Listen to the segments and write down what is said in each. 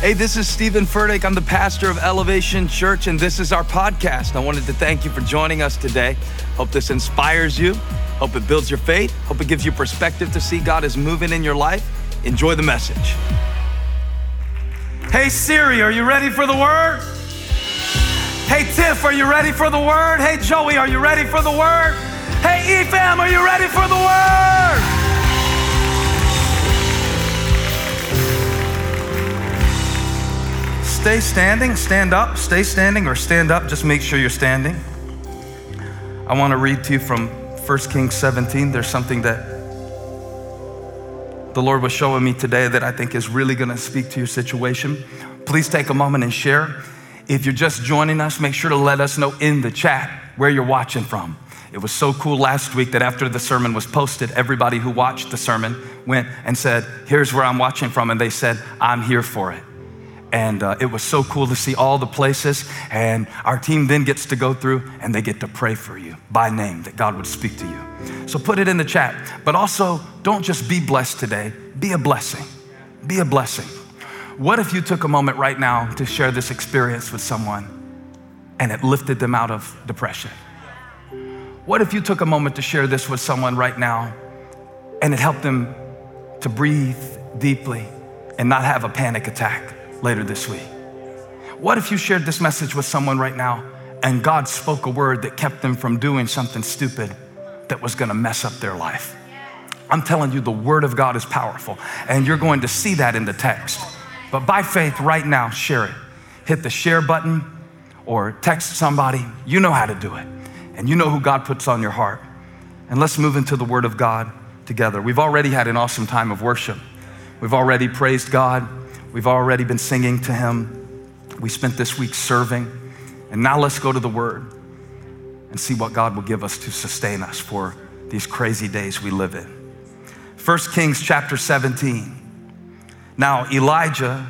Hey, this is Steven Furtick. I'm the pastor of Elevation Church, and this is our podcast. I wanted to thank you for joining us today. Hope this inspires you. Hope it builds your faith. Hope it gives you perspective to see God is moving in your life. Enjoy the message. Hey, Siri, are you ready for the word? Hey, Tiff, are you ready for the word? Hey, Joey, are you ready for the word? Hey, EFAM, are you ready for the word? Stay standing, stand up, stay standing, or stand up. Just make sure you're standing. I want to read to you from 1 Kings 17. There's something that the Lord was showing me today that I think is really going to speak to your situation. Please take a moment and share. If you're just joining us, make sure to let us know in the chat where you're watching from. It was so cool last week that after the sermon was posted, everybody who watched the sermon went and said, Here's where I'm watching from. And they said, I'm here for it. And uh, it was so cool to see all the places. And our team then gets to go through and they get to pray for you by name that God would speak to you. So put it in the chat. But also, don't just be blessed today, be a blessing. Be a blessing. What if you took a moment right now to share this experience with someone and it lifted them out of depression? What if you took a moment to share this with someone right now and it helped them to breathe deeply and not have a panic attack? Later this week? What if you shared this message with someone right now and God spoke a word that kept them from doing something stupid that was gonna mess up their life? I'm telling you, the word of God is powerful, and you're going to see that in the text. But by faith, right now, share it. Hit the share button or text somebody. You know how to do it, and you know who God puts on your heart. And let's move into the word of God together. We've already had an awesome time of worship, we've already praised God. We've already been singing to Him. We spent this week serving. And now let's go to the Word and see what God will give us to sustain us for these crazy days we live in. 1 Kings chapter 17. Now, Elijah,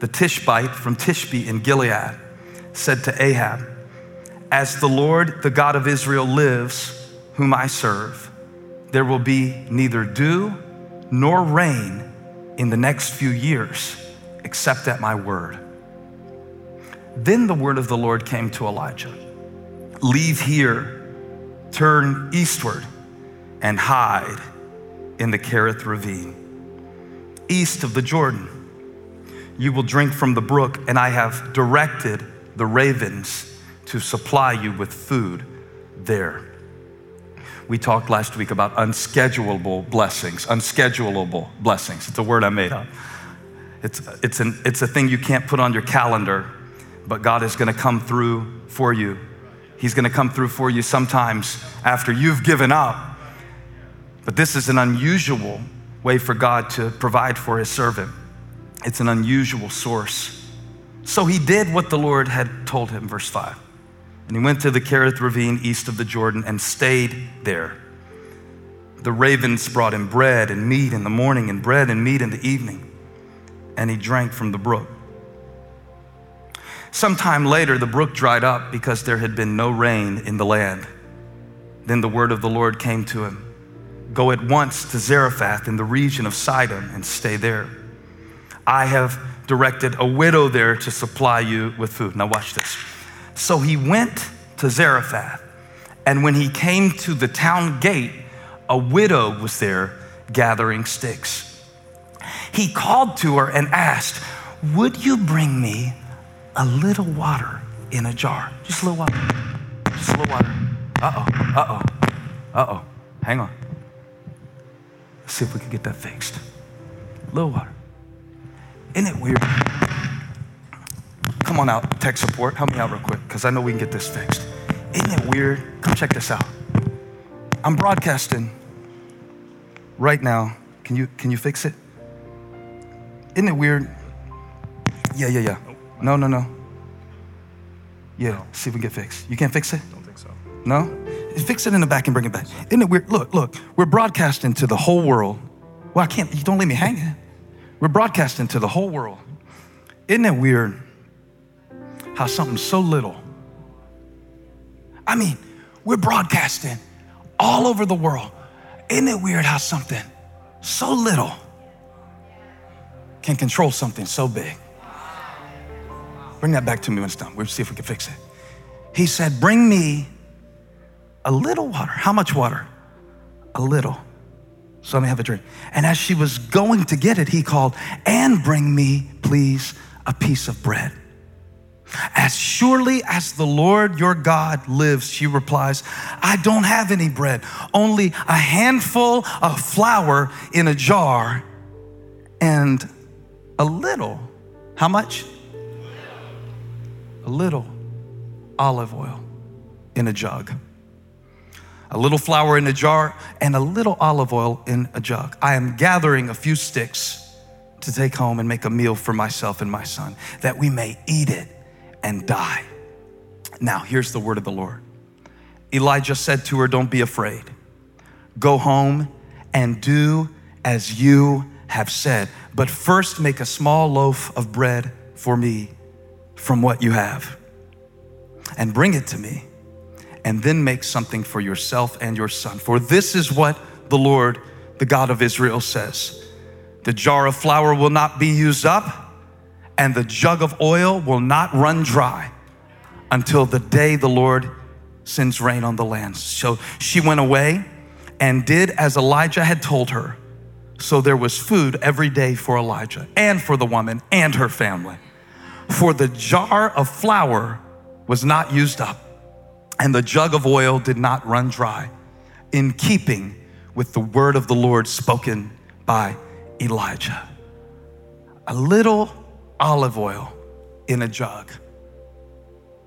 the Tishbite from Tishbe in Gilead, said to Ahab, As the Lord, the God of Israel, lives, whom I serve, there will be neither dew nor rain in the next few years except at my word. Then the word of the Lord came to Elijah Leave here, turn eastward, and hide in the Kerith ravine, east of the Jordan. You will drink from the brook, and I have directed the ravens to supply you with food there. We talked last week about unschedulable blessings, unschedulable blessings. It's a word I made up. It's, it's, an, it's a thing you can't put on your calendar, but God is going to come through for you. He's going to come through for you sometimes after you've given up. But this is an unusual way for God to provide for his servant. It's an unusual source. So he did what the Lord had told him, verse 5. And he went to the Kerith ravine east of the Jordan and stayed there. The ravens brought him bread and meat in the morning and bread and meat in the evening and he drank from the brook. Sometime later, the brook dried up because there had been no rain in the land. Then the word of the Lord came to him Go at once to Zarephath in the region of Sidon and stay there. I have directed a widow there to supply you with food. Now, watch this. So he went to Zarephath, and when he came to the town gate, a widow was there gathering sticks he called to her and asked, Would you bring me a little water in a jar? Just a little water. Just a little water. Uh oh, uh oh, uh oh. Hang on. Let's see if we can get that fixed. A little water. Isn't it weird? Come on out, tech support. Help me out real quick, because I know we can get this fixed. Isn't it weird? Come check this out. I'm broadcasting right now. Can you, can you fix it? Isn't it weird? Yeah, yeah, yeah. No, no, no. Yeah, see if we can get fixed. You can't fix it? Don't think so. No? Fix it in the back and bring it back. Isn't it weird? Look, look, we're broadcasting to the whole world. Well, I can't, you don't leave me hanging. We're broadcasting to the whole world. Isn't it weird how something so little, I mean, we're broadcasting all over the world. Isn't it weird how something so little can control something so big. Bring that back to me when it's done. We'll see if we can fix it. He said, Bring me a little water. How much water? A little. So let me have a drink. And as she was going to get it, he called, And bring me, please, a piece of bread. As surely as the Lord your God lives, she replies, I don't have any bread, only a handful of flour in a jar and a little. How much? A little olive oil in a jug. A little flour in a jar and a little olive oil in a jug. I am gathering a few sticks to take home and make a meal for myself and my son, that we may eat it and die. Now, here's the word of the Lord. Elijah said to her, Don't be afraid. Go home and do as you have said. But first, make a small loaf of bread for me from what you have and bring it to me. And then make something for yourself and your son. For this is what the Lord, the God of Israel, says The jar of flour will not be used up and the jug of oil will not run dry until the day the Lord sends rain on the land. So she went away and did as Elijah had told her. So there was food every day for Elijah and for the woman and her family. For the jar of flour was not used up, and the jug of oil did not run dry, in keeping with the word of the Lord spoken by Elijah. A little olive oil in a jug.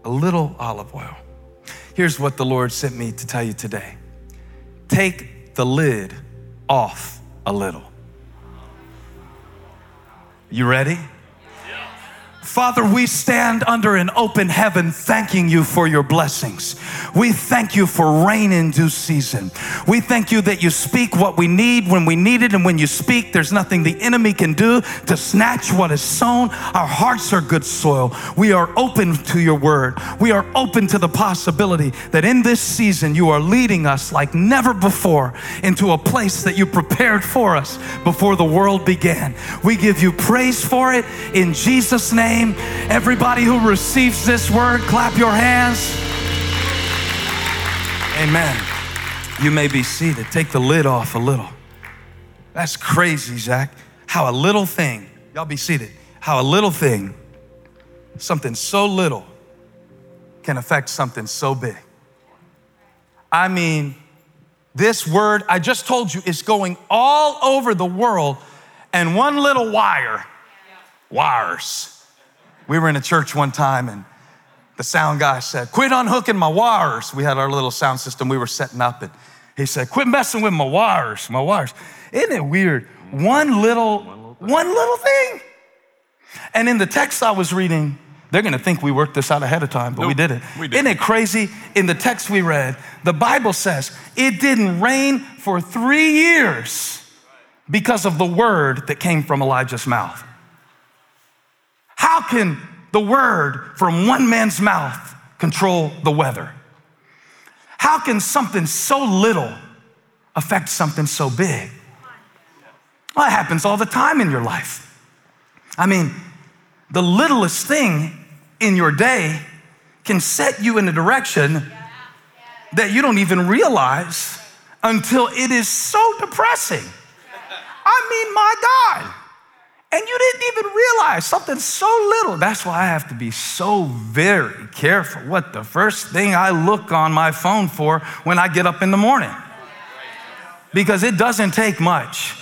A little olive oil. Here's what the Lord sent me to tell you today take the lid off a little. You ready? Father, we stand under an open heaven thanking you for your blessings. We thank you for rain in due season. We thank you that you speak what we need when we need it, and when you speak, there's nothing the enemy can do to snatch what is sown. Our hearts are good soil. We are open to your word. We are open to the possibility that in this season you are leading us like never before into a place that you prepared for us before the world began. We give you praise for it in Jesus' name name. Everybody who receives this word, clap your hands. Amen. You may be seated. Take the lid off a little. That's crazy, Zach. How a little thing, y'all be seated, how a little thing, something so little, can affect something so big. I mean, this word I just told you is going all over the world, and one little wire, wires, we were in a church one time and the sound guy said, Quit unhooking my wires. We had our little sound system we were setting up, and he said, Quit messing with my wires, my wires. Isn't it weird? One little, one little thing. And in the text I was reading, they're gonna think we worked this out ahead of time, but nope, we did it. We did. Isn't it crazy? In the text we read, the Bible says it didn't rain for three years because of the word that came from Elijah's mouth. How can the word from one man's mouth control the weather? How can something so little affect something so big? Well, it happens all the time in your life. I mean, the littlest thing in your day can set you in a direction that you don't even realize until it is so depressing. I mean, my God. And you didn't even realize something so little. That's why I have to be so very careful what the first thing I look on my phone for when I get up in the morning. Because it doesn't take much.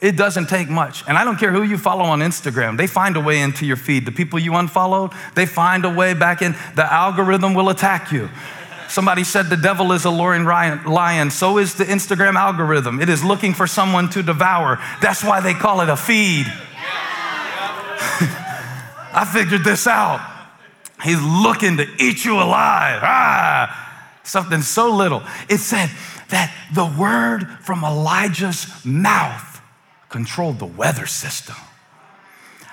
It doesn't take much. And I don't care who you follow on Instagram, they find a way into your feed. The people you unfollowed, they find a way back in. The algorithm will attack you. Somebody said the devil is a luring lion. So is the Instagram algorithm. It is looking for someone to devour. That's why they call it a feed. I figured this out. He's looking to eat you alive. Ah, something so little. It said that the word from Elijah's mouth controlled the weather system.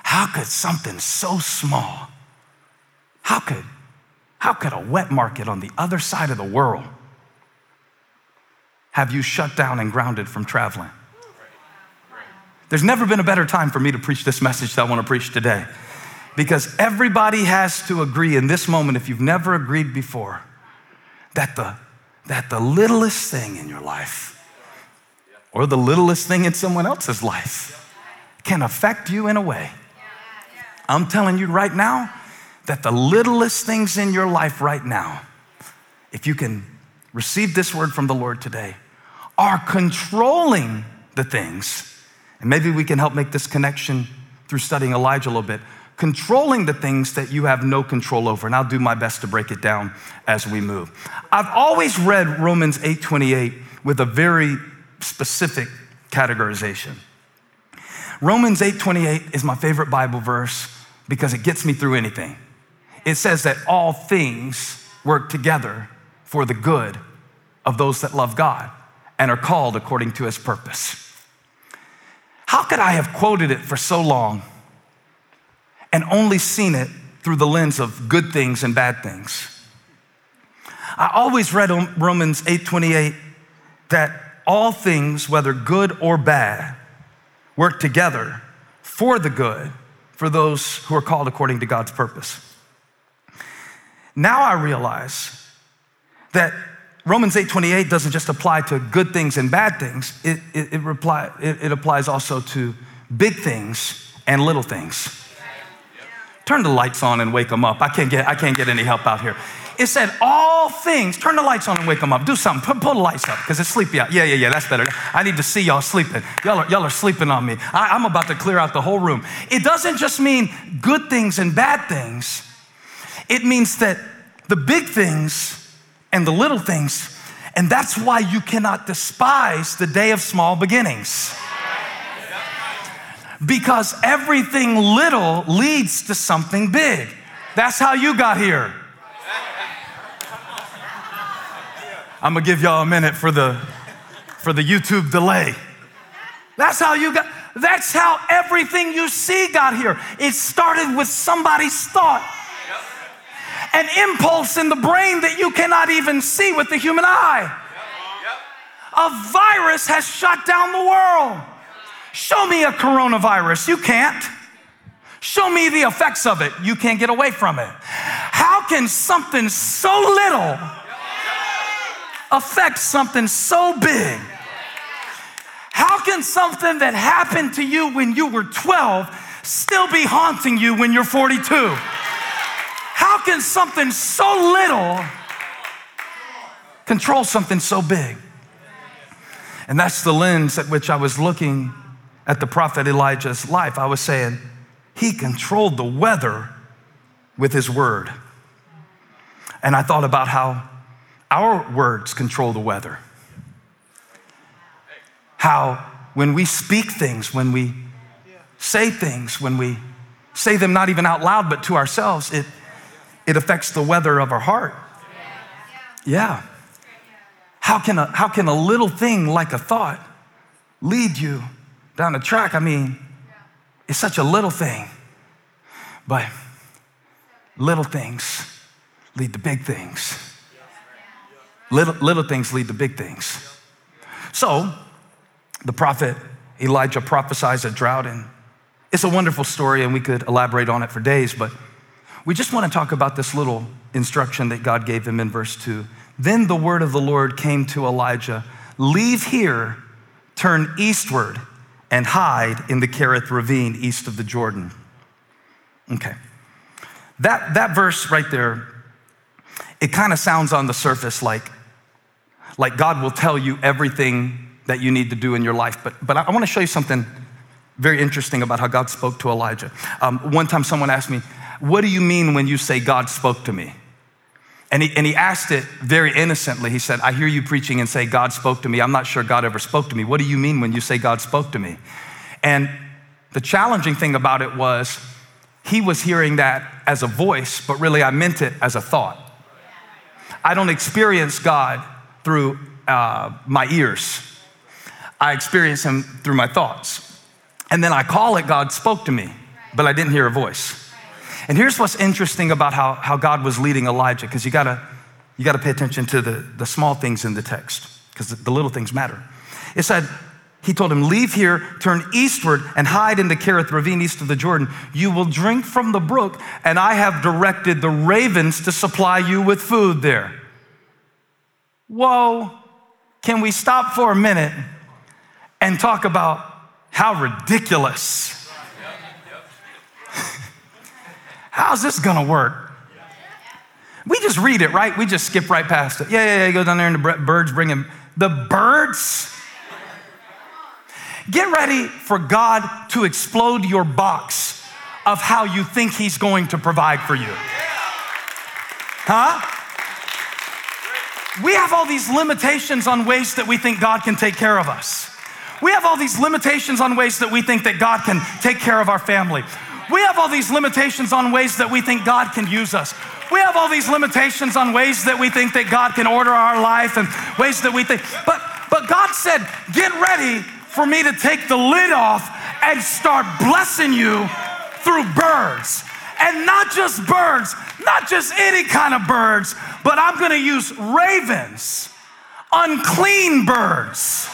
How could something so small, how could how could a wet market on the other side of the world have you shut down and grounded from traveling? There's never been a better time for me to preach this message that I want to preach today. Because everybody has to agree in this moment, if you've never agreed before, that the, that the littlest thing in your life or the littlest thing in someone else's life can affect you in a way. I'm telling you right now that the littlest things in your life right now, if you can receive this word from the Lord today, are controlling the things. And maybe we can help make this connection through studying Elijah a little bit controlling the things that you have no control over. And I'll do my best to break it down as we move. I've always read Romans 8:28 with a very specific categorization. Romans 8:28 is my favorite Bible verse because it gets me through anything. It says that all things work together for the good of those that love God and are called according to his purpose. How could I have quoted it for so long and only seen it through the lens of good things and bad things. I always read Romans 8:28 that all things, whether good or bad, work together for the good for those who are called according to God's purpose. Now I realize that Romans 8:28 doesn't just apply to good things and bad things. It, it, it, reply, it, it applies also to big things and little things. Turn the lights on and wake them up. I can't get, I can't get any help out here. It said, all things, turn the lights on and wake them up. Do something, pull, pull the lights up because it's sleepy out. Yeah, yeah, yeah, that's better. I need to see y'all sleeping. Y'all are, y'all are sleeping on me. I, I'm about to clear out the whole room. It doesn't just mean good things and bad things, it means that the big things and the little things, and that's why you cannot despise the day of small beginnings because everything little leads to something big. That's how you got here. I'm gonna give y'all a minute for the for the YouTube delay. That's how you got that's how everything you see got here. It started with somebody's thought. An impulse in the brain that you cannot even see with the human eye. A virus has shut down the world. Show me a coronavirus. You can't. Show me the effects of it. You can't get away from it. How can something so little affect something so big? How can something that happened to you when you were 12 still be haunting you when you're 42? How can something so little control something so big? And that's the lens at which I was looking at the prophet Elijah's life, I was saying, he controlled the weather with his word. And I thought about how our words control the weather. How when we speak things, when we say things, when we say them not even out loud but to ourselves, it, it affects the weather of our heart. Yeah. How can, a, how can a little thing like a thought lead you down the track, I mean, it's such a little thing. But little things lead to big things. Little, little things lead to big things. So, the prophet Elijah prophesies a drought, and it's a wonderful story, and we could elaborate on it for days, but we just want to talk about this little instruction that God gave him in verse 2. Then the word of the Lord came to Elijah Leave here, turn eastward and hide in the Kerith ravine east of the Jordan. Okay. That, that verse right there, it kind of sounds on the surface like, like God will tell you everything that you need to do in your life. But, but I, want to show you something very interesting about how God spoke to Elijah. Um, one time someone asked me, What do you mean when you say God spoke to me? And he, and he asked it very innocently. He said, I hear you preaching and say, God spoke to me. I'm not sure God ever spoke to me. What do you mean when you say God spoke to me? And the challenging thing about it was he was hearing that as a voice, but really I meant it as a thought. I don't experience God through uh, my ears, I experience him through my thoughts. And then I call it God spoke to me, but I didn't hear a voice. And here's what's interesting about how, how God was leading Elijah, because you gotta, you gotta pay attention to the, the small things in the text, because the, the little things matter. It said, he told him, Leave here, turn eastward, and hide in the Kerith ravine east of the Jordan. You will drink from the brook, and I have directed the ravens to supply you with food there. Whoa, can we stop for a minute and talk about how ridiculous? How's this gonna work? We just read it, right? We just skip right past it. Yeah, yeah, yeah, go down there and the birds bring him. The birds? Get ready for God to explode your box of how you think He's going to provide for you. Huh? We have all these limitations on ways that we think God can take care of us. We have all these limitations on ways that we think that God can take care of our family. We have all these limitations on ways that we think God can use us. We have all these limitations on ways that we think that God can order our life and ways that we think. But but God said, "Get ready for me to take the lid off and start blessing you through birds. And not just birds, not just any kind of birds, but I'm gonna use ravens, unclean birds,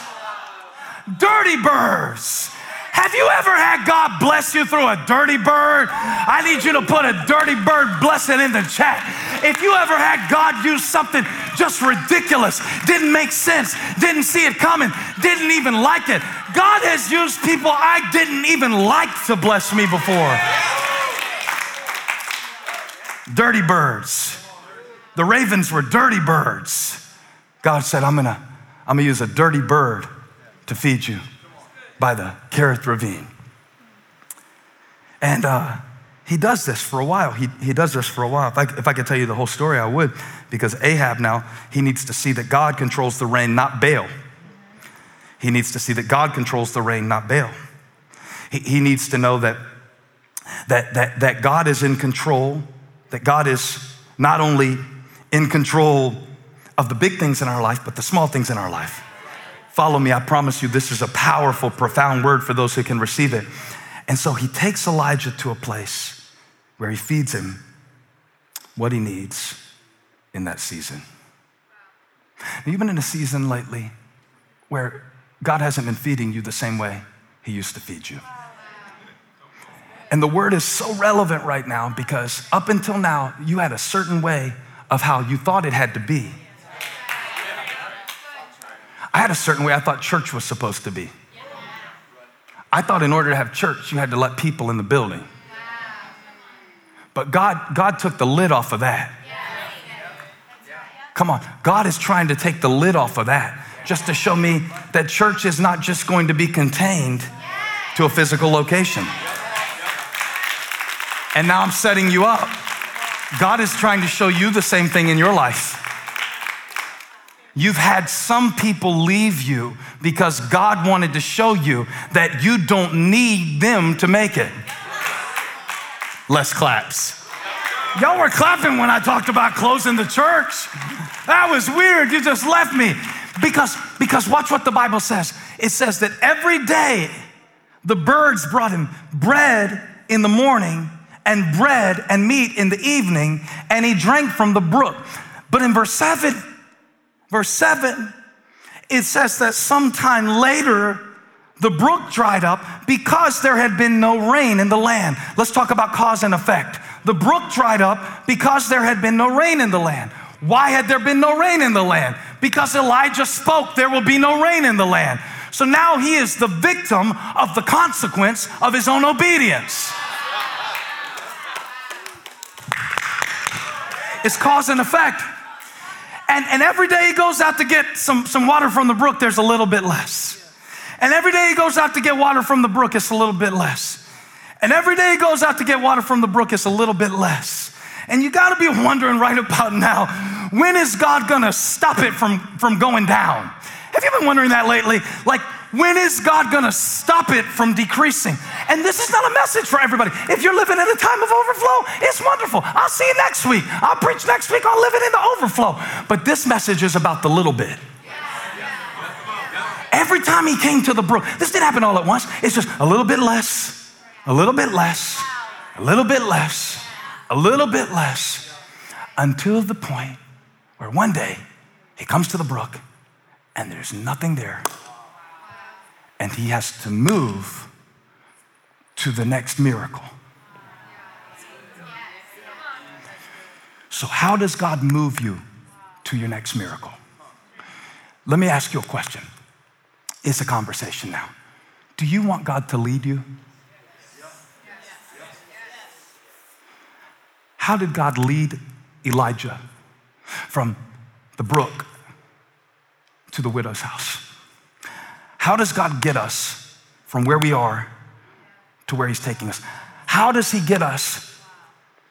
dirty birds have you ever had God bless you through a dirty bird? I need you to put a dirty bird blessing in the chat. If you ever had God use something just ridiculous, didn't make sense, didn't see it coming, didn't even like it, God has used people I didn't even like to bless me before. Dirty birds. The ravens were dirty birds. God said, I'm gonna, I'm gonna use a dirty bird to feed you by the Kerith Ravine. And uh, he does this for a while. He, he does this for a while. If I, if I could tell you the whole story, I would, because Ahab now, he needs to see that God controls the rain, not Baal. He needs to see that God controls the rain, not Baal. He, he needs to know that, that, that, that God is in control, that God is not only in control of the big things in our life, but the small things in our life. Follow me. I promise you, this is a powerful, profound word for those who can receive it. And so he takes Elijah to a place where he feeds him what he needs in that season. Have you've been in a season lately where God hasn't been feeding you the same way he used to feed you? And the word is so relevant right now because up until now, you had a certain way of how you thought it had to be. I had a certain way I thought church was supposed to be. I thought in order to have church, you had to let people in the building. But God, God took the lid off of that. Come on, God is trying to take the lid off of that just to show me that church is not just going to be contained to a physical location. And now I'm setting you up. God is trying to show you the same thing in your life. You've had some people leave you because God wanted to show you that you don't need them to make it. Less claps. Y'all were clapping when I talked about closing the church. That was weird. You just left me. Because, because watch what the Bible says. It says that every day the birds brought him bread in the morning and bread and meat in the evening, and he drank from the brook. But in verse 7, verse 7, it says that sometime later, the brook dried up because there had been no rain in the land. Let's talk about cause and effect. The brook dried up because there had been no rain in the land. Why had there been no rain in the land? Because Elijah spoke, there will be no rain in the land. So now he is the victim of the consequence of his own obedience. It's cause and effect. And, and every day he goes out to get some, some water from the brook, there's a little bit less. And every day he goes out to get water from the brook, it's a little bit less. And every day he goes out to get water from the brook, it's a little bit less. And you gotta be wondering right about now, when is God gonna stop it from, from going down? Have you been wondering that lately? Like, when is God gonna stop it from decreasing? And this is not a message for everybody. If you're living in a time of overflow, it's wonderful. I'll see you next week. I'll preach next week on living in the overflow. But this message is about the little bit. Every time he came to the brook, this didn't happen all at once. It's just a little bit less, a little bit less, a little bit less, a little bit less, until the point where one day he comes to the brook and there's nothing there and he has to move to the next miracle. So, how does God move you to your next miracle? Let me ask you a question. It's a conversation now. Do you want God to lead you? How did God lead Elijah from the brook to the widow's house? How does God get us from where we are to where He's taking us? How does He get us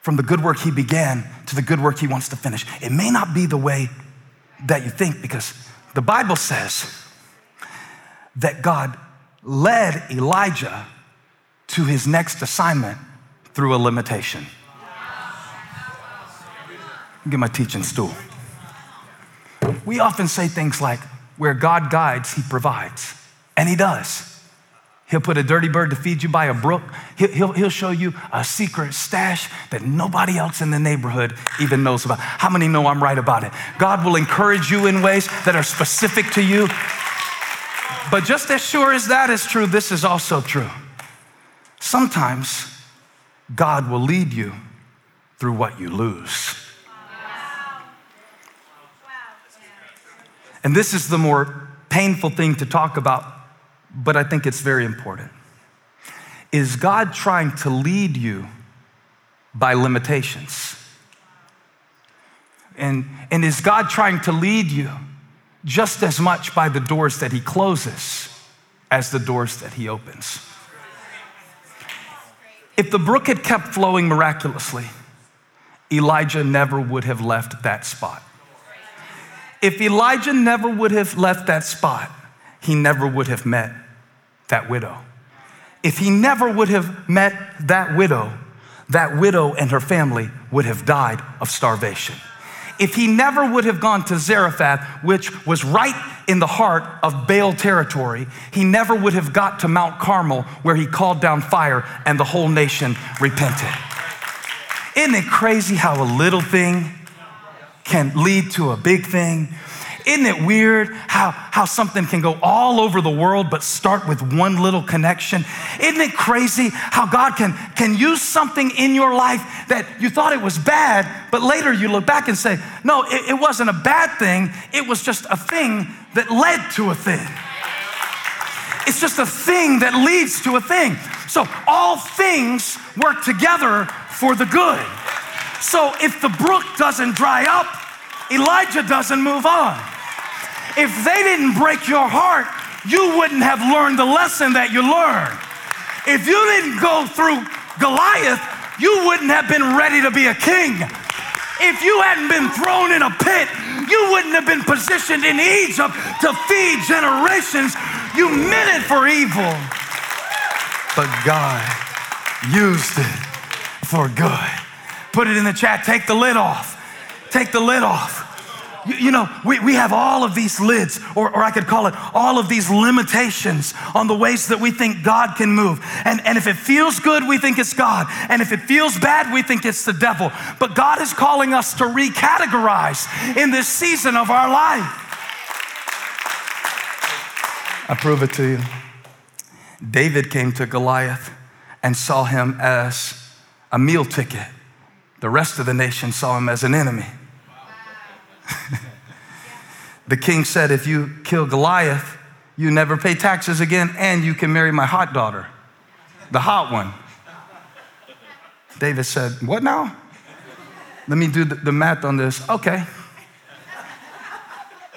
from the good work He began to the good work He wants to finish? It may not be the way that you think because the Bible says that God led Elijah to his next assignment through a limitation. Get my teaching stool. We often say things like, where God guides, He provides. And He does. He'll put a dirty bird to feed you by a brook. He'll, he'll, he'll, show you a secret stash that nobody else in the neighborhood even knows about. How many know I'm right about it? God will encourage you in ways that are specific to you. But just as sure as that is true, this is also true. Sometimes God will lead you through what you lose. And this is the more painful thing to talk about, but I think it's very important. Is God trying to lead you by limitations? And, and is God trying to lead you just as much by the doors that He closes as the doors that He opens? If the brook had kept flowing miraculously, Elijah never would have left that spot. If Elijah never would have left that spot, he never would have met that widow. If he never would have met that widow, that widow and her family would have died of starvation. If he never would have gone to Zarephath, which was right in the heart of Baal territory, he never would have got to Mount Carmel where he called down fire and the whole nation repented. Isn't it crazy how a little thing can lead to a big thing. Isn't it weird how, how something can go all over the world but start with one little connection? Isn't it crazy how God can, can use something in your life that you thought it was bad, but later you look back and say, no, it, it wasn't a bad thing, it was just a thing that led to a thing. It's just a thing that leads to a thing. So all things work together for the good. So if the brook doesn't dry up, Elijah doesn't move on. If they didn't break your heart, you wouldn't have learned the lesson that you learned. If you didn't go through Goliath, you wouldn't have been ready to be a king. If you hadn't been thrown in a pit, you wouldn't have been positioned in Egypt to feed generations. You meant it for evil. But God used it for good. Put it in the chat. Take the lid off. Take the lid off. You, you, know, we, we have all of these lids, or, or I could call it all of these limitations on the ways that we think God can move. And, and if it feels good, we think it's God. And if it feels bad, we think it's the devil. But God is calling us to recategorize in this season of our life. I prove it to you. David came to Goliath and saw him as a meal ticket the rest of the nation saw him as an enemy. the king said, If you kill Goliath, you never pay taxes again, and you can marry my hot daughter, the hot one. David said, What now? Let me do the math on this. Okay.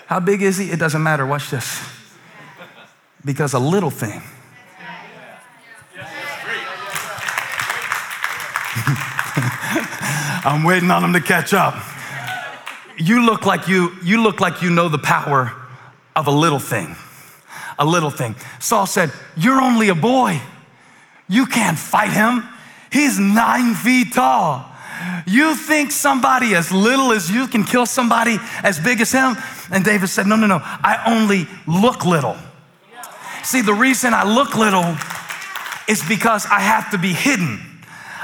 How big is he? It doesn't matter. Watch this. Because a little thing I'm waiting on him to catch up. You look like you, you look like you know the power of a little thing. A little thing. Saul said, You're only a boy. You can't fight him. He's nine feet tall. You think somebody as little as you can kill somebody as big as him? And David said, No, no, no. I only look little. See, the reason I look little is because I have to be hidden.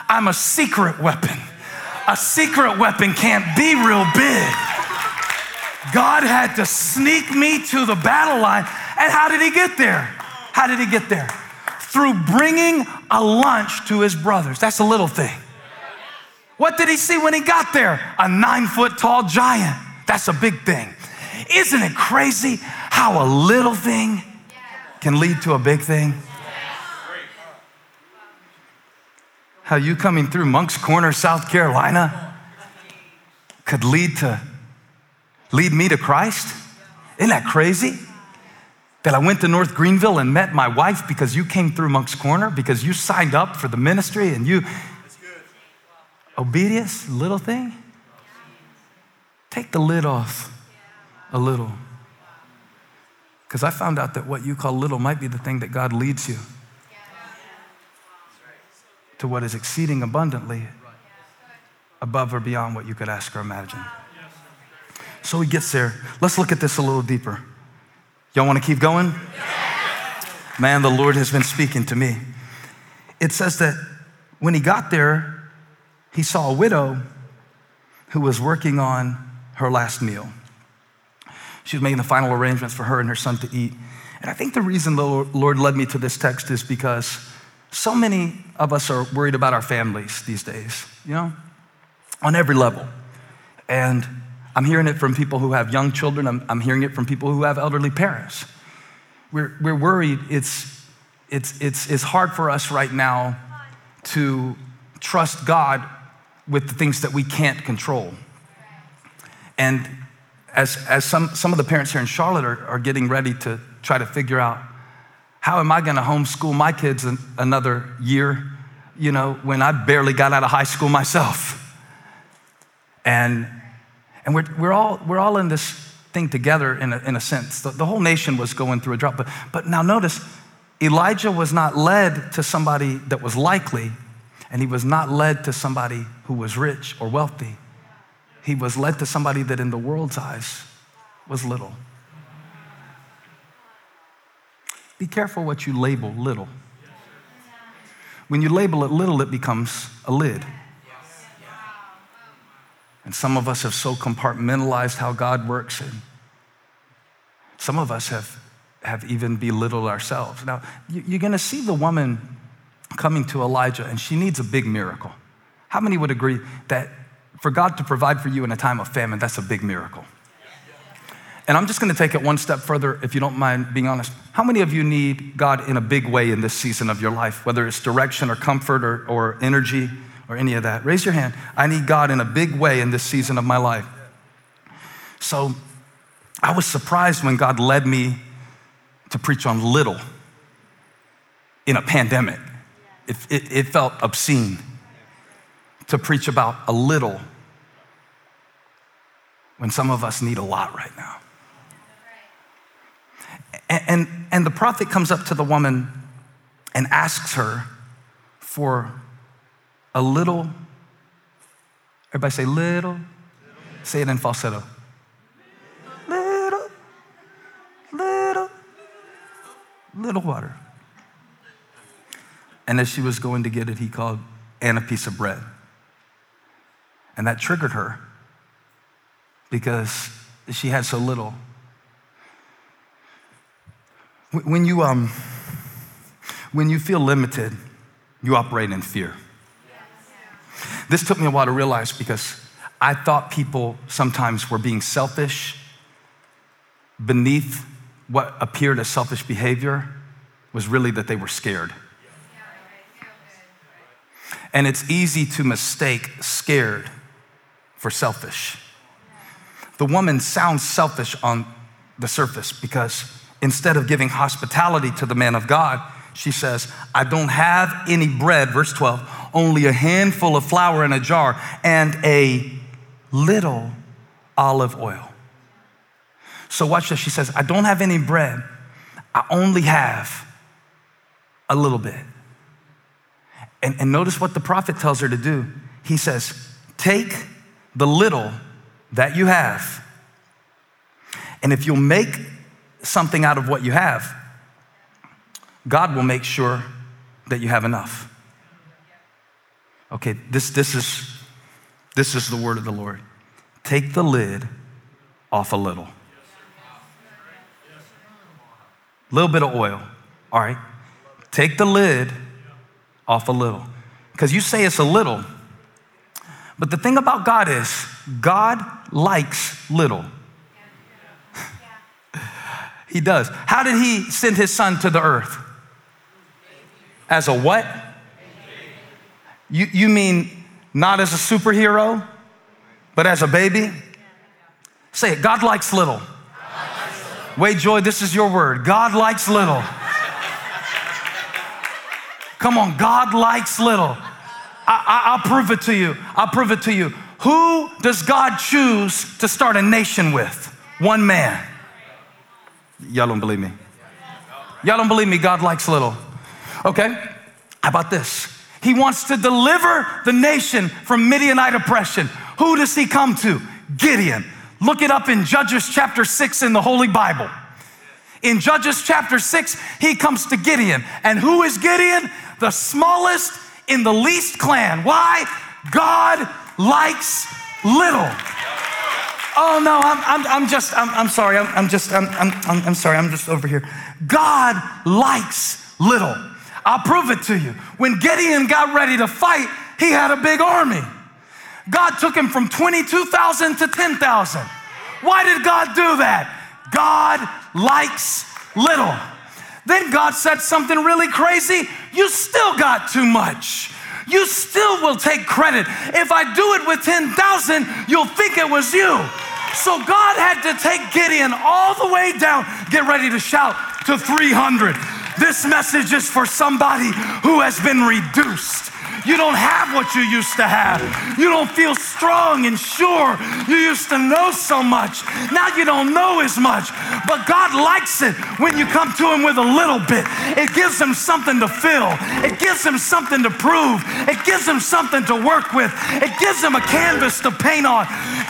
I'm a secret weapon a secret weapon can't be real big. God had to sneak me to the battle line. And how did he get there? How did he get there? Through bringing a lunch to his brothers. That's a little thing. What did he see when he got there? A nine foot tall giant. That's a big thing. Isn't it crazy how a little thing can lead to a big thing? How you coming through Moncks Corner, South Carolina could lead to lead me to Christ? Isn't that crazy? That I went to North Greenville and met my wife because you came through Moncks Corner, because you signed up for the ministry and you. Obedience, little thing. Take the lid off a little. Because I found out that what you call little might be the thing that God leads you to what is exceeding abundantly above or beyond what you could ask or imagine. So he gets there. Let's look at this a little deeper. Y'all want to keep going? Man, the Lord has been speaking to me. It says that when he got there, he saw a widow who was working on her last meal. She was making the final arrangements for her and her son to eat. And I think the reason the Lord led me to this text is because so many of us are worried about our families these days, you know, on every level. And I'm hearing it from people who have young children, I'm, I'm hearing it from people who have elderly parents. We're, we're worried. It's, it's, it's, it's hard for us right now to trust God with the things that we can't control. And as, as some, some of the parents here in Charlotte are, are getting ready to try to figure out how am I going to homeschool my kids another year, you know, when I barely got out of high school myself? And, and we're, we're, all, we're all in this thing together in a, in a sense. The, the whole nation was going through a drought. But, but now notice, Elijah was not led to somebody that was likely, and he was not led to somebody who was rich or wealthy. He was led to somebody that in the world's eyes was little. Be careful what you label little. When you label it little, it becomes a lid. And some of us have so compartmentalized how God works, and some of us have, have even belittled ourselves. Now, you're going to see the woman coming to Elijah, and she needs a big miracle. How many would agree that for God to provide for you in a time of famine, that's a big miracle? And I'm just going to take it one step further, if you don't mind being honest. How many of you need God in a big way in this season of your life, whether it's direction or comfort or, or energy or any of that? Raise your hand. I need God in a big way in this season of my life. So I was surprised when God led me to preach on little in a pandemic. It, it, it felt obscene to preach about a little when some of us need a lot right now. And, and, and, the prophet comes up to the woman and asks her for a little, everybody say little, say it in falsetto. Little, little, little water. And as she was going to get it, he called and a piece of bread. And that triggered her because she had so little. When you, um, when you feel limited, you operate in fear. This took me a while to realize because I thought people sometimes were being selfish beneath what appeared as selfish behavior was really that they were scared. And it's easy to mistake scared for selfish. The woman sounds selfish on the surface because instead of giving hospitality to the man of God, she says, I don't have any bread, verse 12, only a handful of flour in a jar and a little olive oil. So, watch this. She says, I don't have any bread, I only have a little bit. And, and notice what the prophet tells her to do. He says, Take the little that you have, and if you'll make something out of what you have, God will make sure that you have enough. Okay, this, this, is, this is the word of the Lord. Take the lid off a little. A little bit of oil. All right, take the lid off a little. Because you say it's a little, but the thing about God is, God likes little. He does. How did He send His Son to the earth? As a what? You, you mean not as a superhero, but as a baby? Say it God likes little. Wait, Joy, this is your word. God likes little. Come on, God likes little. I, will prove it to you. I'll prove it to you. Who does God choose to start a nation with? One man. Y'all don't believe me. Y'all don't believe me, God likes little. Okay, how about this? He wants to deliver the nation from Midianite oppression. Who does he come to? Gideon. Look it up in Judges chapter 6 in the Holy Bible. In Judges chapter 6, he comes to Gideon. And who is Gideon? The smallest in the least clan. Why? God likes little. Oh no, I'm, I'm, I'm just, I'm, I'm sorry, I'm, I'm just, I'm, I'm, I'm sorry, I'm just over here. God likes little. I'll prove it to you. When Gideon got ready to fight, he had a big army. God took him from 22,000 to 10,000. Why did God do that? God likes little. Then God said something really crazy. You still got too much. You still will take credit. If I do it with 10,000, you'll think it was you. So God had to take Gideon all the way down. Get ready to shout to 300. This message is for somebody who has been reduced. You don't have what you used to have. You don't feel strong and sure. You used to know so much. Now you don't know as much. But God likes it when you come to Him with a little bit. It gives Him something to fill, it gives Him something to prove, it gives Him something to work with, it gives Him a canvas to paint on.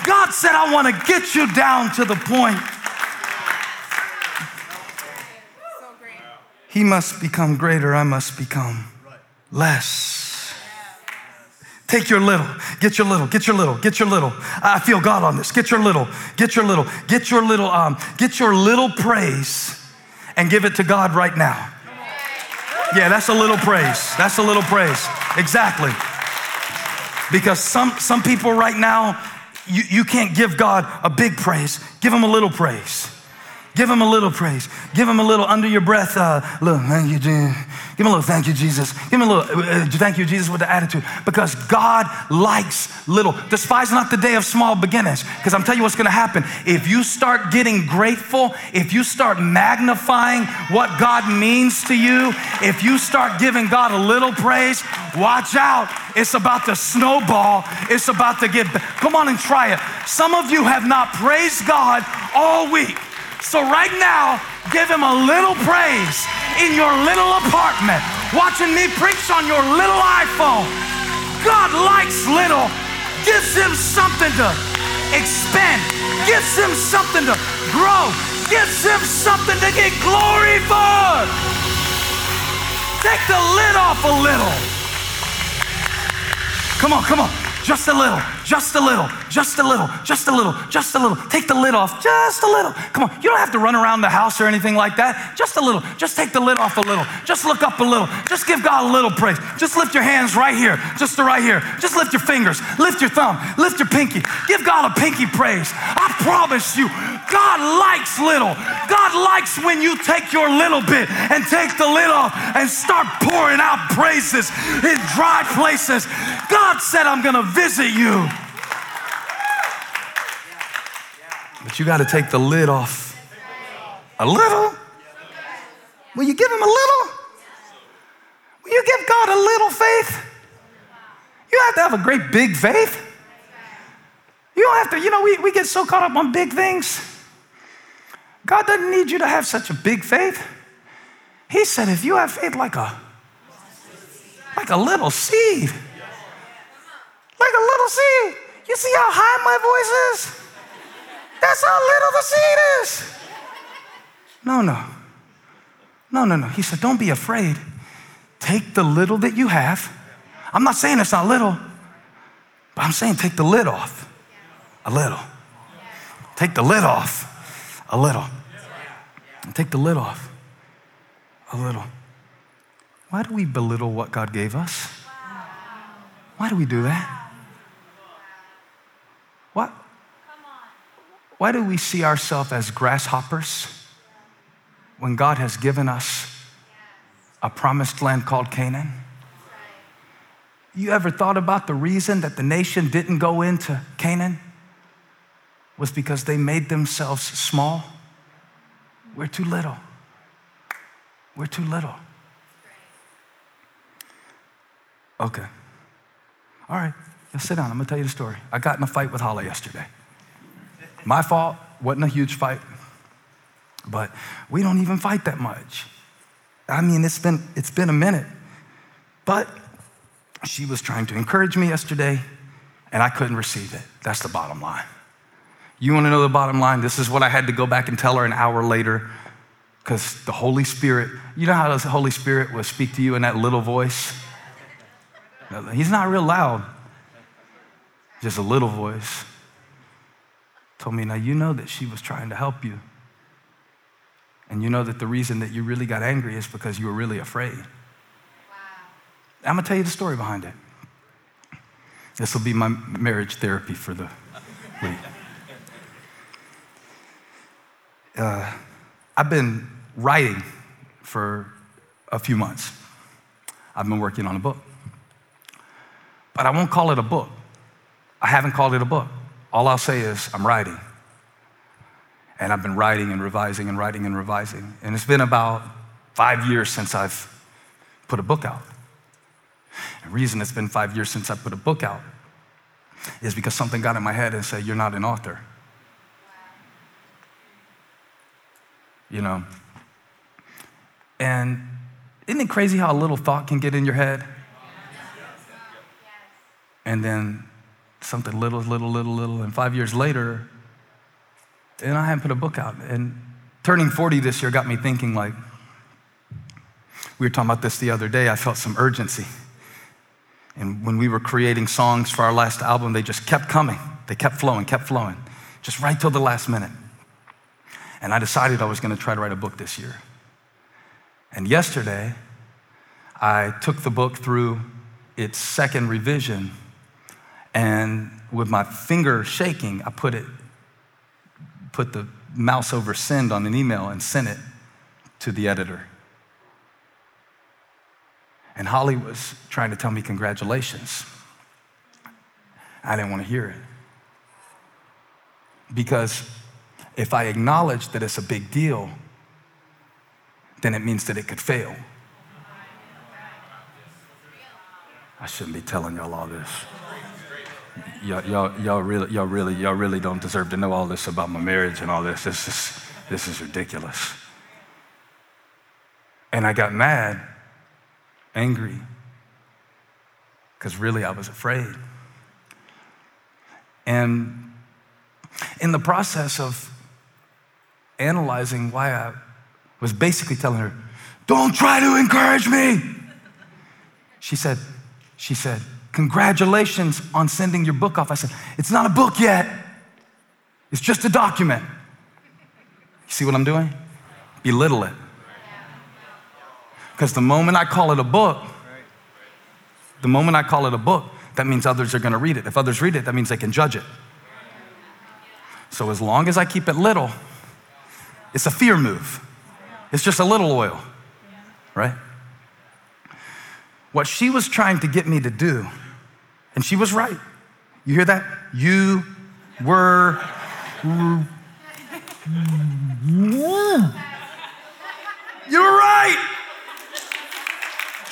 God said, I want to get you down to the point. He must become greater, I must become less. Take your little, get your little, get your little, get your little. I feel God on this. Get your little, get your little, get your little, um, get your little praise and give it to God right now. Yeah, that's a little praise. That's a little praise. Exactly. Because some, some people right now, you, you can't give God a big praise. Give him a little praise. Give him a little praise. Give him a little under your breath. Uh, little thank you, Jesus. Give him a little thank you, Jesus. Give him a little uh, uh, thank you, Jesus, with the attitude. Because God likes little. Despise not the day of small beginnings. Because I'm telling you what's going to happen. If you start getting grateful, if you start magnifying what God means to you, if you start giving God a little praise, watch out. It's about to snowball. It's about to get. Come on and try it. Some of you have not praised God all week. So, right now, give him a little praise in your little apartment, watching me preach on your little iPhone. God likes little, gives him something to expand, gives him something to grow, gives him something to get glory for. Take the lid off a little. Come on, come on, just a little just a little, just a little, just a little, just a little. Take the lid off, just a little. Come on, you don't have to run around the house or anything like that. Just a little. Just take the lid off a little. Just look up a little. Just give God a little praise. Just lift your hands right here, just to right here. Just lift your fingers, lift your thumb, lift your pinky. Give God a pinky praise. I promise you, God likes little. God likes when you take your little bit and take the lid off and start pouring out praises in dry places. God said, I'm going to visit you. But you got to take the lid off a little. Will you give him a little? Will you give God a little faith? You have to have a great big faith. You don't have to, you know, we, we get so caught up on big things. God doesn't need you to have such a big faith. He said, if you have faith like a like a little seed, like a little seed. You see how high my voice is? That's how little the seed is. No, no. No, no, no. He said, Don't be afraid. Take the little that you have. I'm not saying it's not little, but I'm saying take the lid off a little. Take the lid off a little. Take the lid off a little. Why do we belittle what God gave us? Why do we do that? What? Why do we see ourselves as grasshoppers when God has given us a promised land called Canaan? You ever thought about the reason that the nation didn't go into Canaan? Was because they made themselves small? We're too little. We're too little. Okay. All right, let's sit down. I'm gonna tell you the story. I got in a fight with Holly yesterday. My fault, wasn't a huge fight, but we don't even fight that much. I mean, it's been, it's been a minute. But she was trying to encourage me yesterday, and I couldn't receive it. That's the bottom line. You want to know the bottom line? This is what I had to go back and tell her an hour later because the Holy Spirit, you know how the Holy Spirit will speak to you in that little voice? He's not real loud, just a little voice. Told me, now you know that she was trying to help you. And you know that the reason that you really got angry is because you were really afraid. I'm gonna tell you the story behind it. This will be my marriage therapy for the week. Uh, I've been writing for a few months. I've been working on a book. But I won't call it a book. I haven't called it a book. All I'll say is, I'm writing. And I've been writing and revising and writing and revising. And it's been about five years since I've put a book out. The reason it's been five years since I put a book out is because something got in my head and said, You're not an author. You know? And isn't it crazy how a little thought can get in your head? And then something little, little, little, little, and five years later, and I haven't put a book out. And turning 40 this year got me thinking like, we were talking about this the other day. I felt some urgency. And when we were creating songs for our last album, they just kept coming. They kept flowing, kept flowing, just right till the last minute. And I decided I was going to try to write a book this year. And yesterday, I took the book through its second revision, and with my finger shaking, I put it, put the mouse over send on an email and sent it to the editor. And Holly was trying to tell me congratulations. I didn't want to hear it. Because if I acknowledge that it's a big deal, then it means that it could fail. I shouldn't be telling y'all all this. Y'all, y'all, y'all, really, y'all, really, y'all really don't deserve to know all this about my marriage and all this. This is, this is ridiculous. And I got mad angry because really I was afraid. And in the process of analyzing why I was basically telling her, Don't try to encourage me. She said, she said, Congratulations on sending your book off. I said, It's not a book yet. It's just a document. You see what I'm doing? Belittle it. Because the moment I call it a book, the moment I call it a book, that means others are going to read it. If others read it, that means they can judge it. So as long as I keep it little, it's a fear move. It's just a little oil, right? What she was trying to get me to do, and she was right. You hear that? You were. You're right.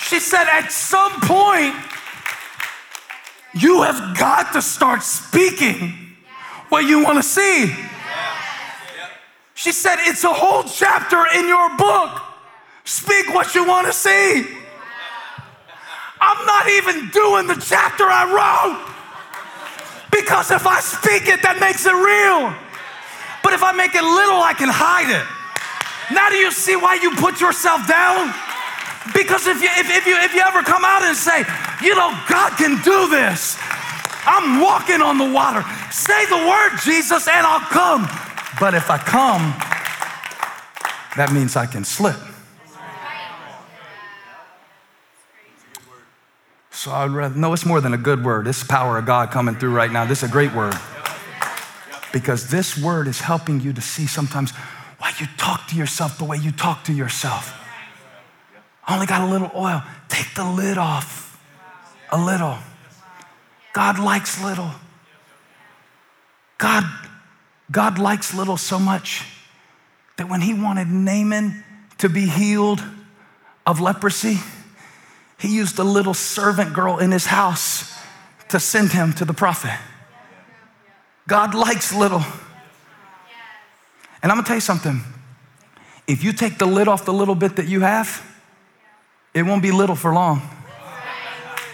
She said, at some point, you have got to start speaking what you want to see. She said, it's a whole chapter in your book. Speak what you want to see. I'm not even doing the chapter I wrote because if I speak it, that makes it real. But if I make it little, I can hide it. Now, do you see why you put yourself down? Because if you, if, if, you, if you ever come out and say, you know, God can do this, I'm walking on the water. Say the word, Jesus, and I'll come. But if I come, that means I can slip. So I'd rather, no, it's more than a good word. It's the power of God coming through right now. This is a great word. Because this word is helping you to see sometimes why you talk to yourself the way you talk to yourself. I only got a little oil. Take the lid off a little. God likes little. God, God likes little so much that when he wanted Naaman to be healed of leprosy, he used a little servant girl in his house to send him to the prophet. God likes little. And I'm gonna tell you something. If you take the lid off the little bit that you have, it won't be little for long.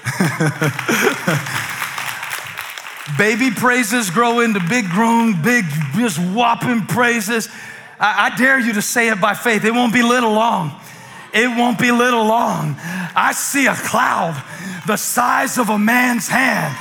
Baby praises grow into big grown, big, just whopping praises. I, I dare you to say it by faith. It won't be little long. It won't be little long. I see a cloud the size of a man's hand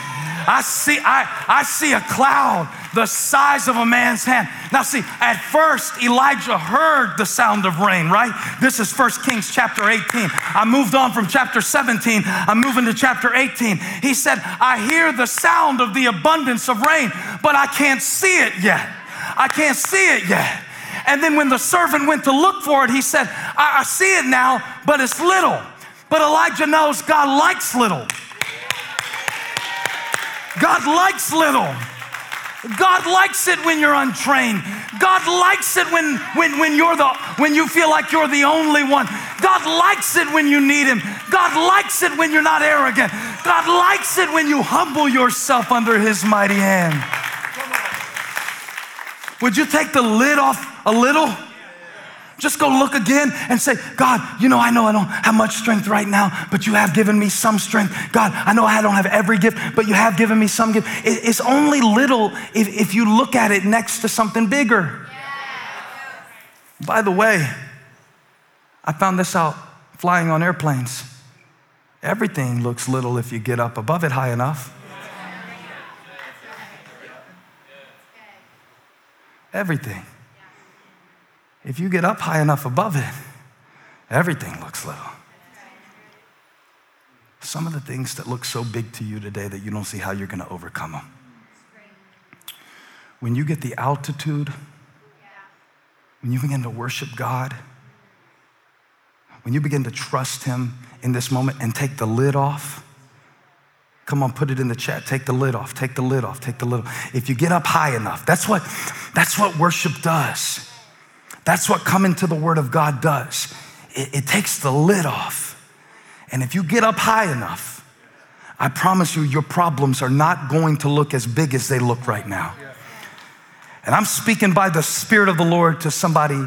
I see, I, I see a cloud the size of a man's hand. Now, see, at first, Elijah heard the sound of rain, right? This is 1 Kings chapter 18. I moved on from chapter 17. I'm moving to chapter 18. He said, I hear the sound of the abundance of rain, but I can't see it yet. I can't see it yet. And then when the servant went to look for it, he said, I, I see it now, but it's little. But Elijah knows God likes little. God likes little. God likes it when you're untrained. God likes it when, when, when, you're the, when you feel like you're the only one. God likes it when you need Him. God likes it when you're not arrogant. God likes it when you humble yourself under His mighty hand. Would you take the lid off a little? Just go look again and say, God, you know, I know I don't have much strength right now, but you have given me some strength. God, I know I don't have every gift, but you have given me some gift. It's only little if, if you look at it next to something bigger. By the way, I found this out flying on airplanes. Everything looks little if you get up above it high enough. Everything. If you get up high enough above it, everything looks little. Some of the things that look so big to you today that you don't see how you're going to overcome them. When you get the altitude, when you begin to worship God, when you begin to trust Him in this moment and take the lid off, Come on, put it in the chat. Take the lid off. Take the lid off. Take the lid off. If you get up high enough, that's what that's what worship does. That's what coming to the Word of God does. It, it takes the lid off. And if you get up high enough, I promise you, your problems are not going to look as big as they look right now. And I'm speaking by the Spirit of the Lord to somebody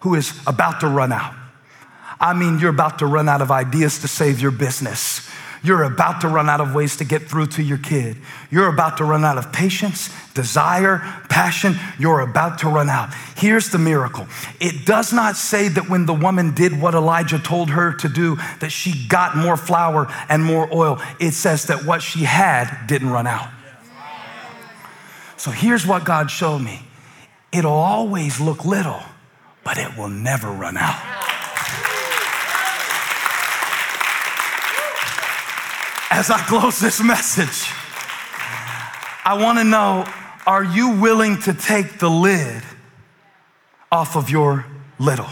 who is about to run out. I mean, you're about to run out of ideas to save your business. You're about to run out of ways to get through to your kid. You're about to run out of patience, desire, passion. You're about to run out. Here's the miracle it does not say that when the woman did what Elijah told her to do, that she got more flour and more oil. It says that what she had didn't run out. So here's what God showed me it'll always look little, but it will never run out. As I close this message, I want to know are you willing to take the lid off of your little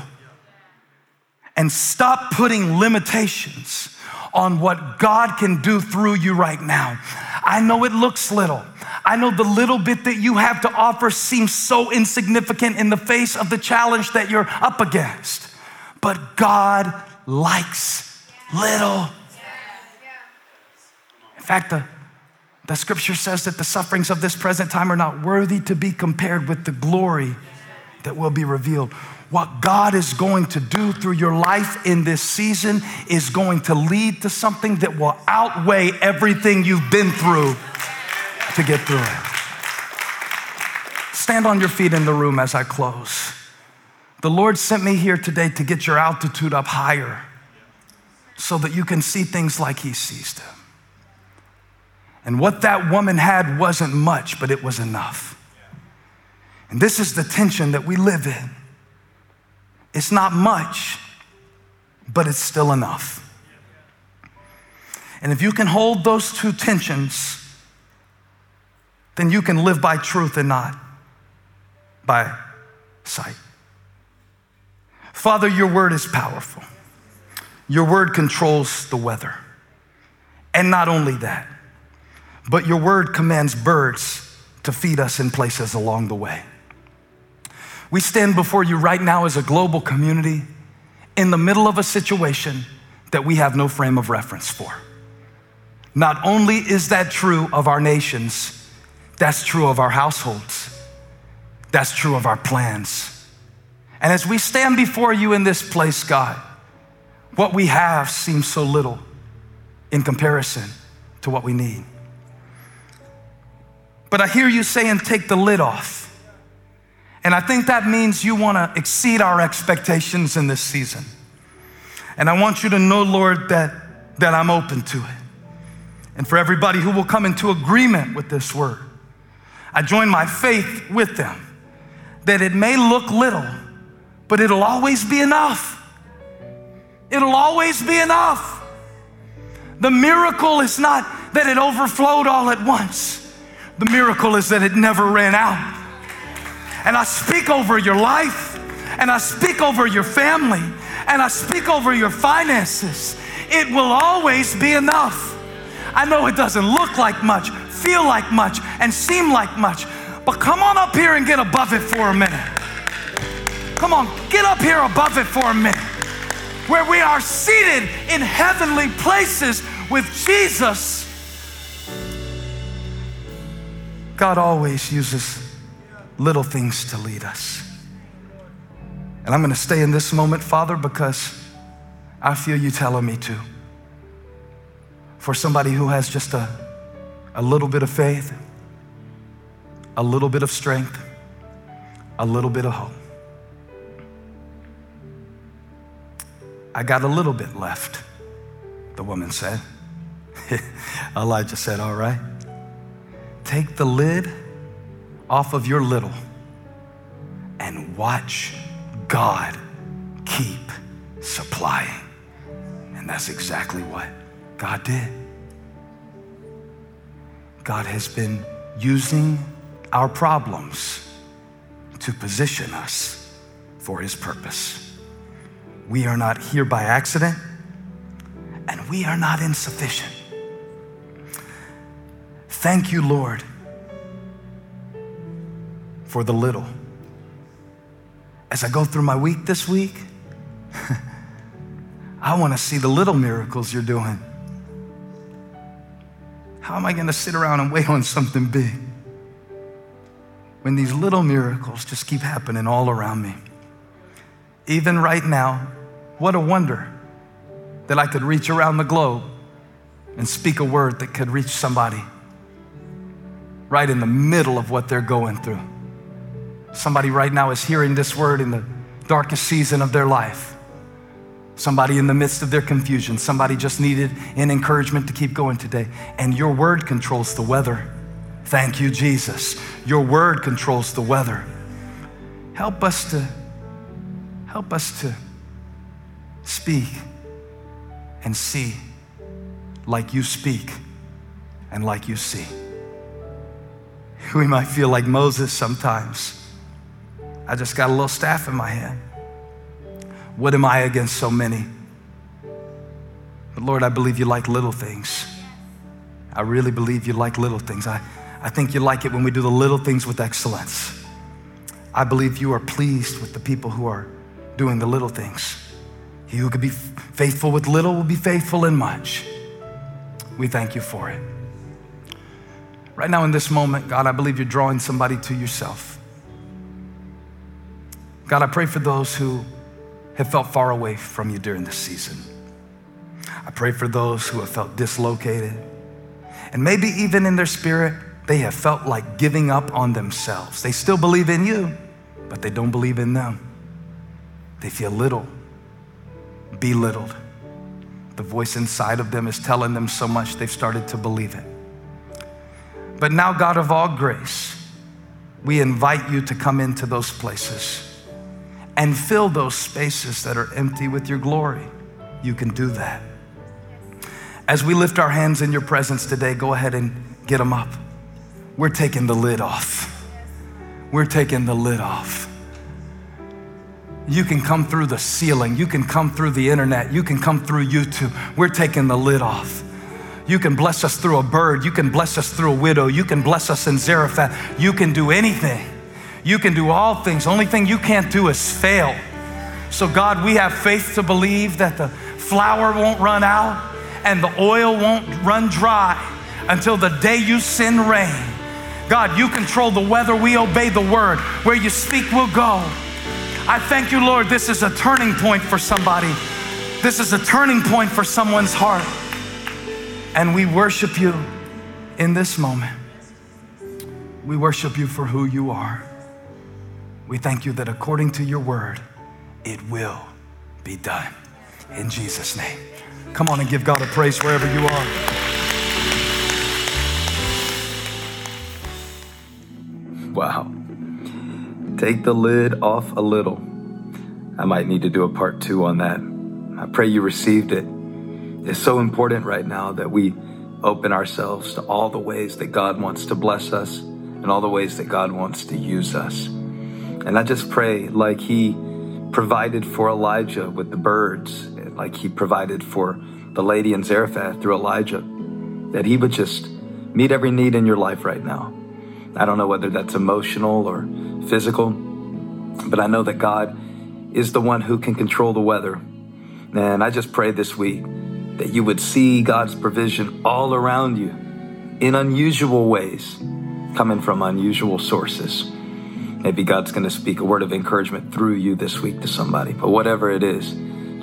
and stop putting limitations on what God can do through you right now? I know it looks little. I know the little bit that you have to offer seems so insignificant in the face of the challenge that you're up against. But God likes little fact, the, the scripture says that the sufferings of this present time are not worthy to be compared with the glory that will be revealed. What God is going to do through your life in this season is going to lead to something that will outweigh everything you've been through to get through it. Stand on your feet in the room as I close. The Lord sent me here today to get your altitude up higher so that you can see things like He sees them. And what that woman had wasn't much, but it was enough. And this is the tension that we live in. It's not much, but it's still enough. And if you can hold those two tensions, then you can live by truth and not by sight. Father, your word is powerful. Your word controls the weather. And not only that, but your word commands birds to feed us in places along the way. We stand before you right now as a global community in the middle of a situation that we have no frame of reference for. Not only is that true of our nations, that's true of our households, that's true of our plans. And as we stand before you in this place, God, what we have seems so little in comparison to what we need. But I hear you saying, take the lid off. And I think that means you want to exceed our expectations in this season. And I want you to know, Lord, that, that I'm open to it. And for everybody who will come into agreement with this word, I join my faith with them that it may look little, but it'll always be enough. It'll always be enough. The miracle is not that it overflowed all at once. The miracle is that it never ran out. And I speak over your life, and I speak over your family, and I speak over your finances. It will always be enough. I know it doesn't look like much, feel like much, and seem like much, but come on up here and get above it for a minute. Come on, get up here above it for a minute. Where we are seated in heavenly places with Jesus. God always uses little things to lead us. And I'm going to stay in this moment, Father, because I feel you telling me to. For somebody who has just a, a little bit of faith, a little bit of strength, a little bit of hope. I got a little bit left, the woman said. Elijah said, All right. Take the lid off of your little and watch God keep supplying. And that's exactly what God did. God has been using our problems to position us for His purpose. We are not here by accident, and we are not insufficient. Thank you, Lord, for the little. As I go through my week this week, I want to see the little miracles you're doing. How am I going to sit around and wait on something big when these little miracles just keep happening all around me? Even right now, what a wonder that I could reach around the globe and speak a word that could reach somebody right in the middle of what they're going through. Somebody right now is hearing this word in the darkest season of their life. Somebody in the midst of their confusion. Somebody just needed an encouragement to keep going today. And your word controls the weather. Thank you, Jesus. Your word controls the weather. Help us to help us to speak and see like you speak and like you see. We might feel like Moses sometimes. I just got a little staff in my hand. What am I against so many? But Lord, I believe you like little things. I really believe you like little things. I, I think you like it when we do the little things with excellence. I believe you are pleased with the people who are doing the little things. He who could be faithful with little will be faithful in much. We thank you for it. Right now, in this moment, God, I believe you're drawing somebody to yourself. God, I pray for those who have felt far away from you during this season. I pray for those who have felt dislocated. And maybe even in their spirit, they have felt like giving up on themselves. They still believe in you, but they don't believe in them. They feel little, belittled. The voice inside of them is telling them so much they've started to believe it. But now, God of all grace, we invite you to come into those places and fill those spaces that are empty with your glory. You can do that. As we lift our hands in your presence today, go ahead and get them up. We're taking the lid off. We're taking the lid off. You can come through the ceiling. You can come through the internet. You can come through YouTube. We're taking the lid off. You can bless us through a bird. You can bless us through a widow. You can bless us in Zarephath. You can do anything. You can do all things. Only thing you can't do is fail. So, God, we have faith to believe that the flour won't run out and the oil won't run dry until the day you send rain. God, you control the weather. We obey the word. Where you speak, we'll go. I thank you, Lord. This is a turning point for somebody. This is a turning point for someone's heart. And we worship you in this moment. We worship you for who you are. We thank you that according to your word, it will be done. In Jesus' name. Come on and give God a praise wherever you are. Wow. Take the lid off a little. I might need to do a part two on that. I pray you received it. It's so important right now that we open ourselves to all the ways that God wants to bless us and all the ways that God wants to use us. And I just pray, like He provided for Elijah with the birds, like He provided for the lady in Zarephath through Elijah, that He would just meet every need in your life right now. I don't know whether that's emotional or physical, but I know that God is the one who can control the weather. And I just pray this week that you would see God's provision all around you in unusual ways, coming from unusual sources. Maybe God's going to speak a word of encouragement through you this week to somebody. But whatever it is,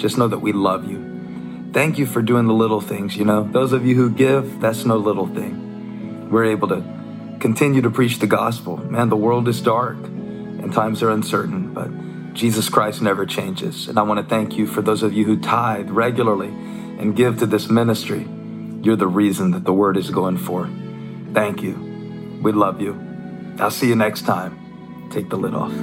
just know that we love you. Thank you for doing the little things. You know, those of you who give, that's no little thing. We're able to continue to preach the gospel. Man, the world is dark and times are uncertain, but Jesus Christ never changes. And I want to thank you for those of you who tithe regularly and give to this ministry. You're the reason that the word is going forth. Thank you. We love you. I'll see you next time. Take the lid off.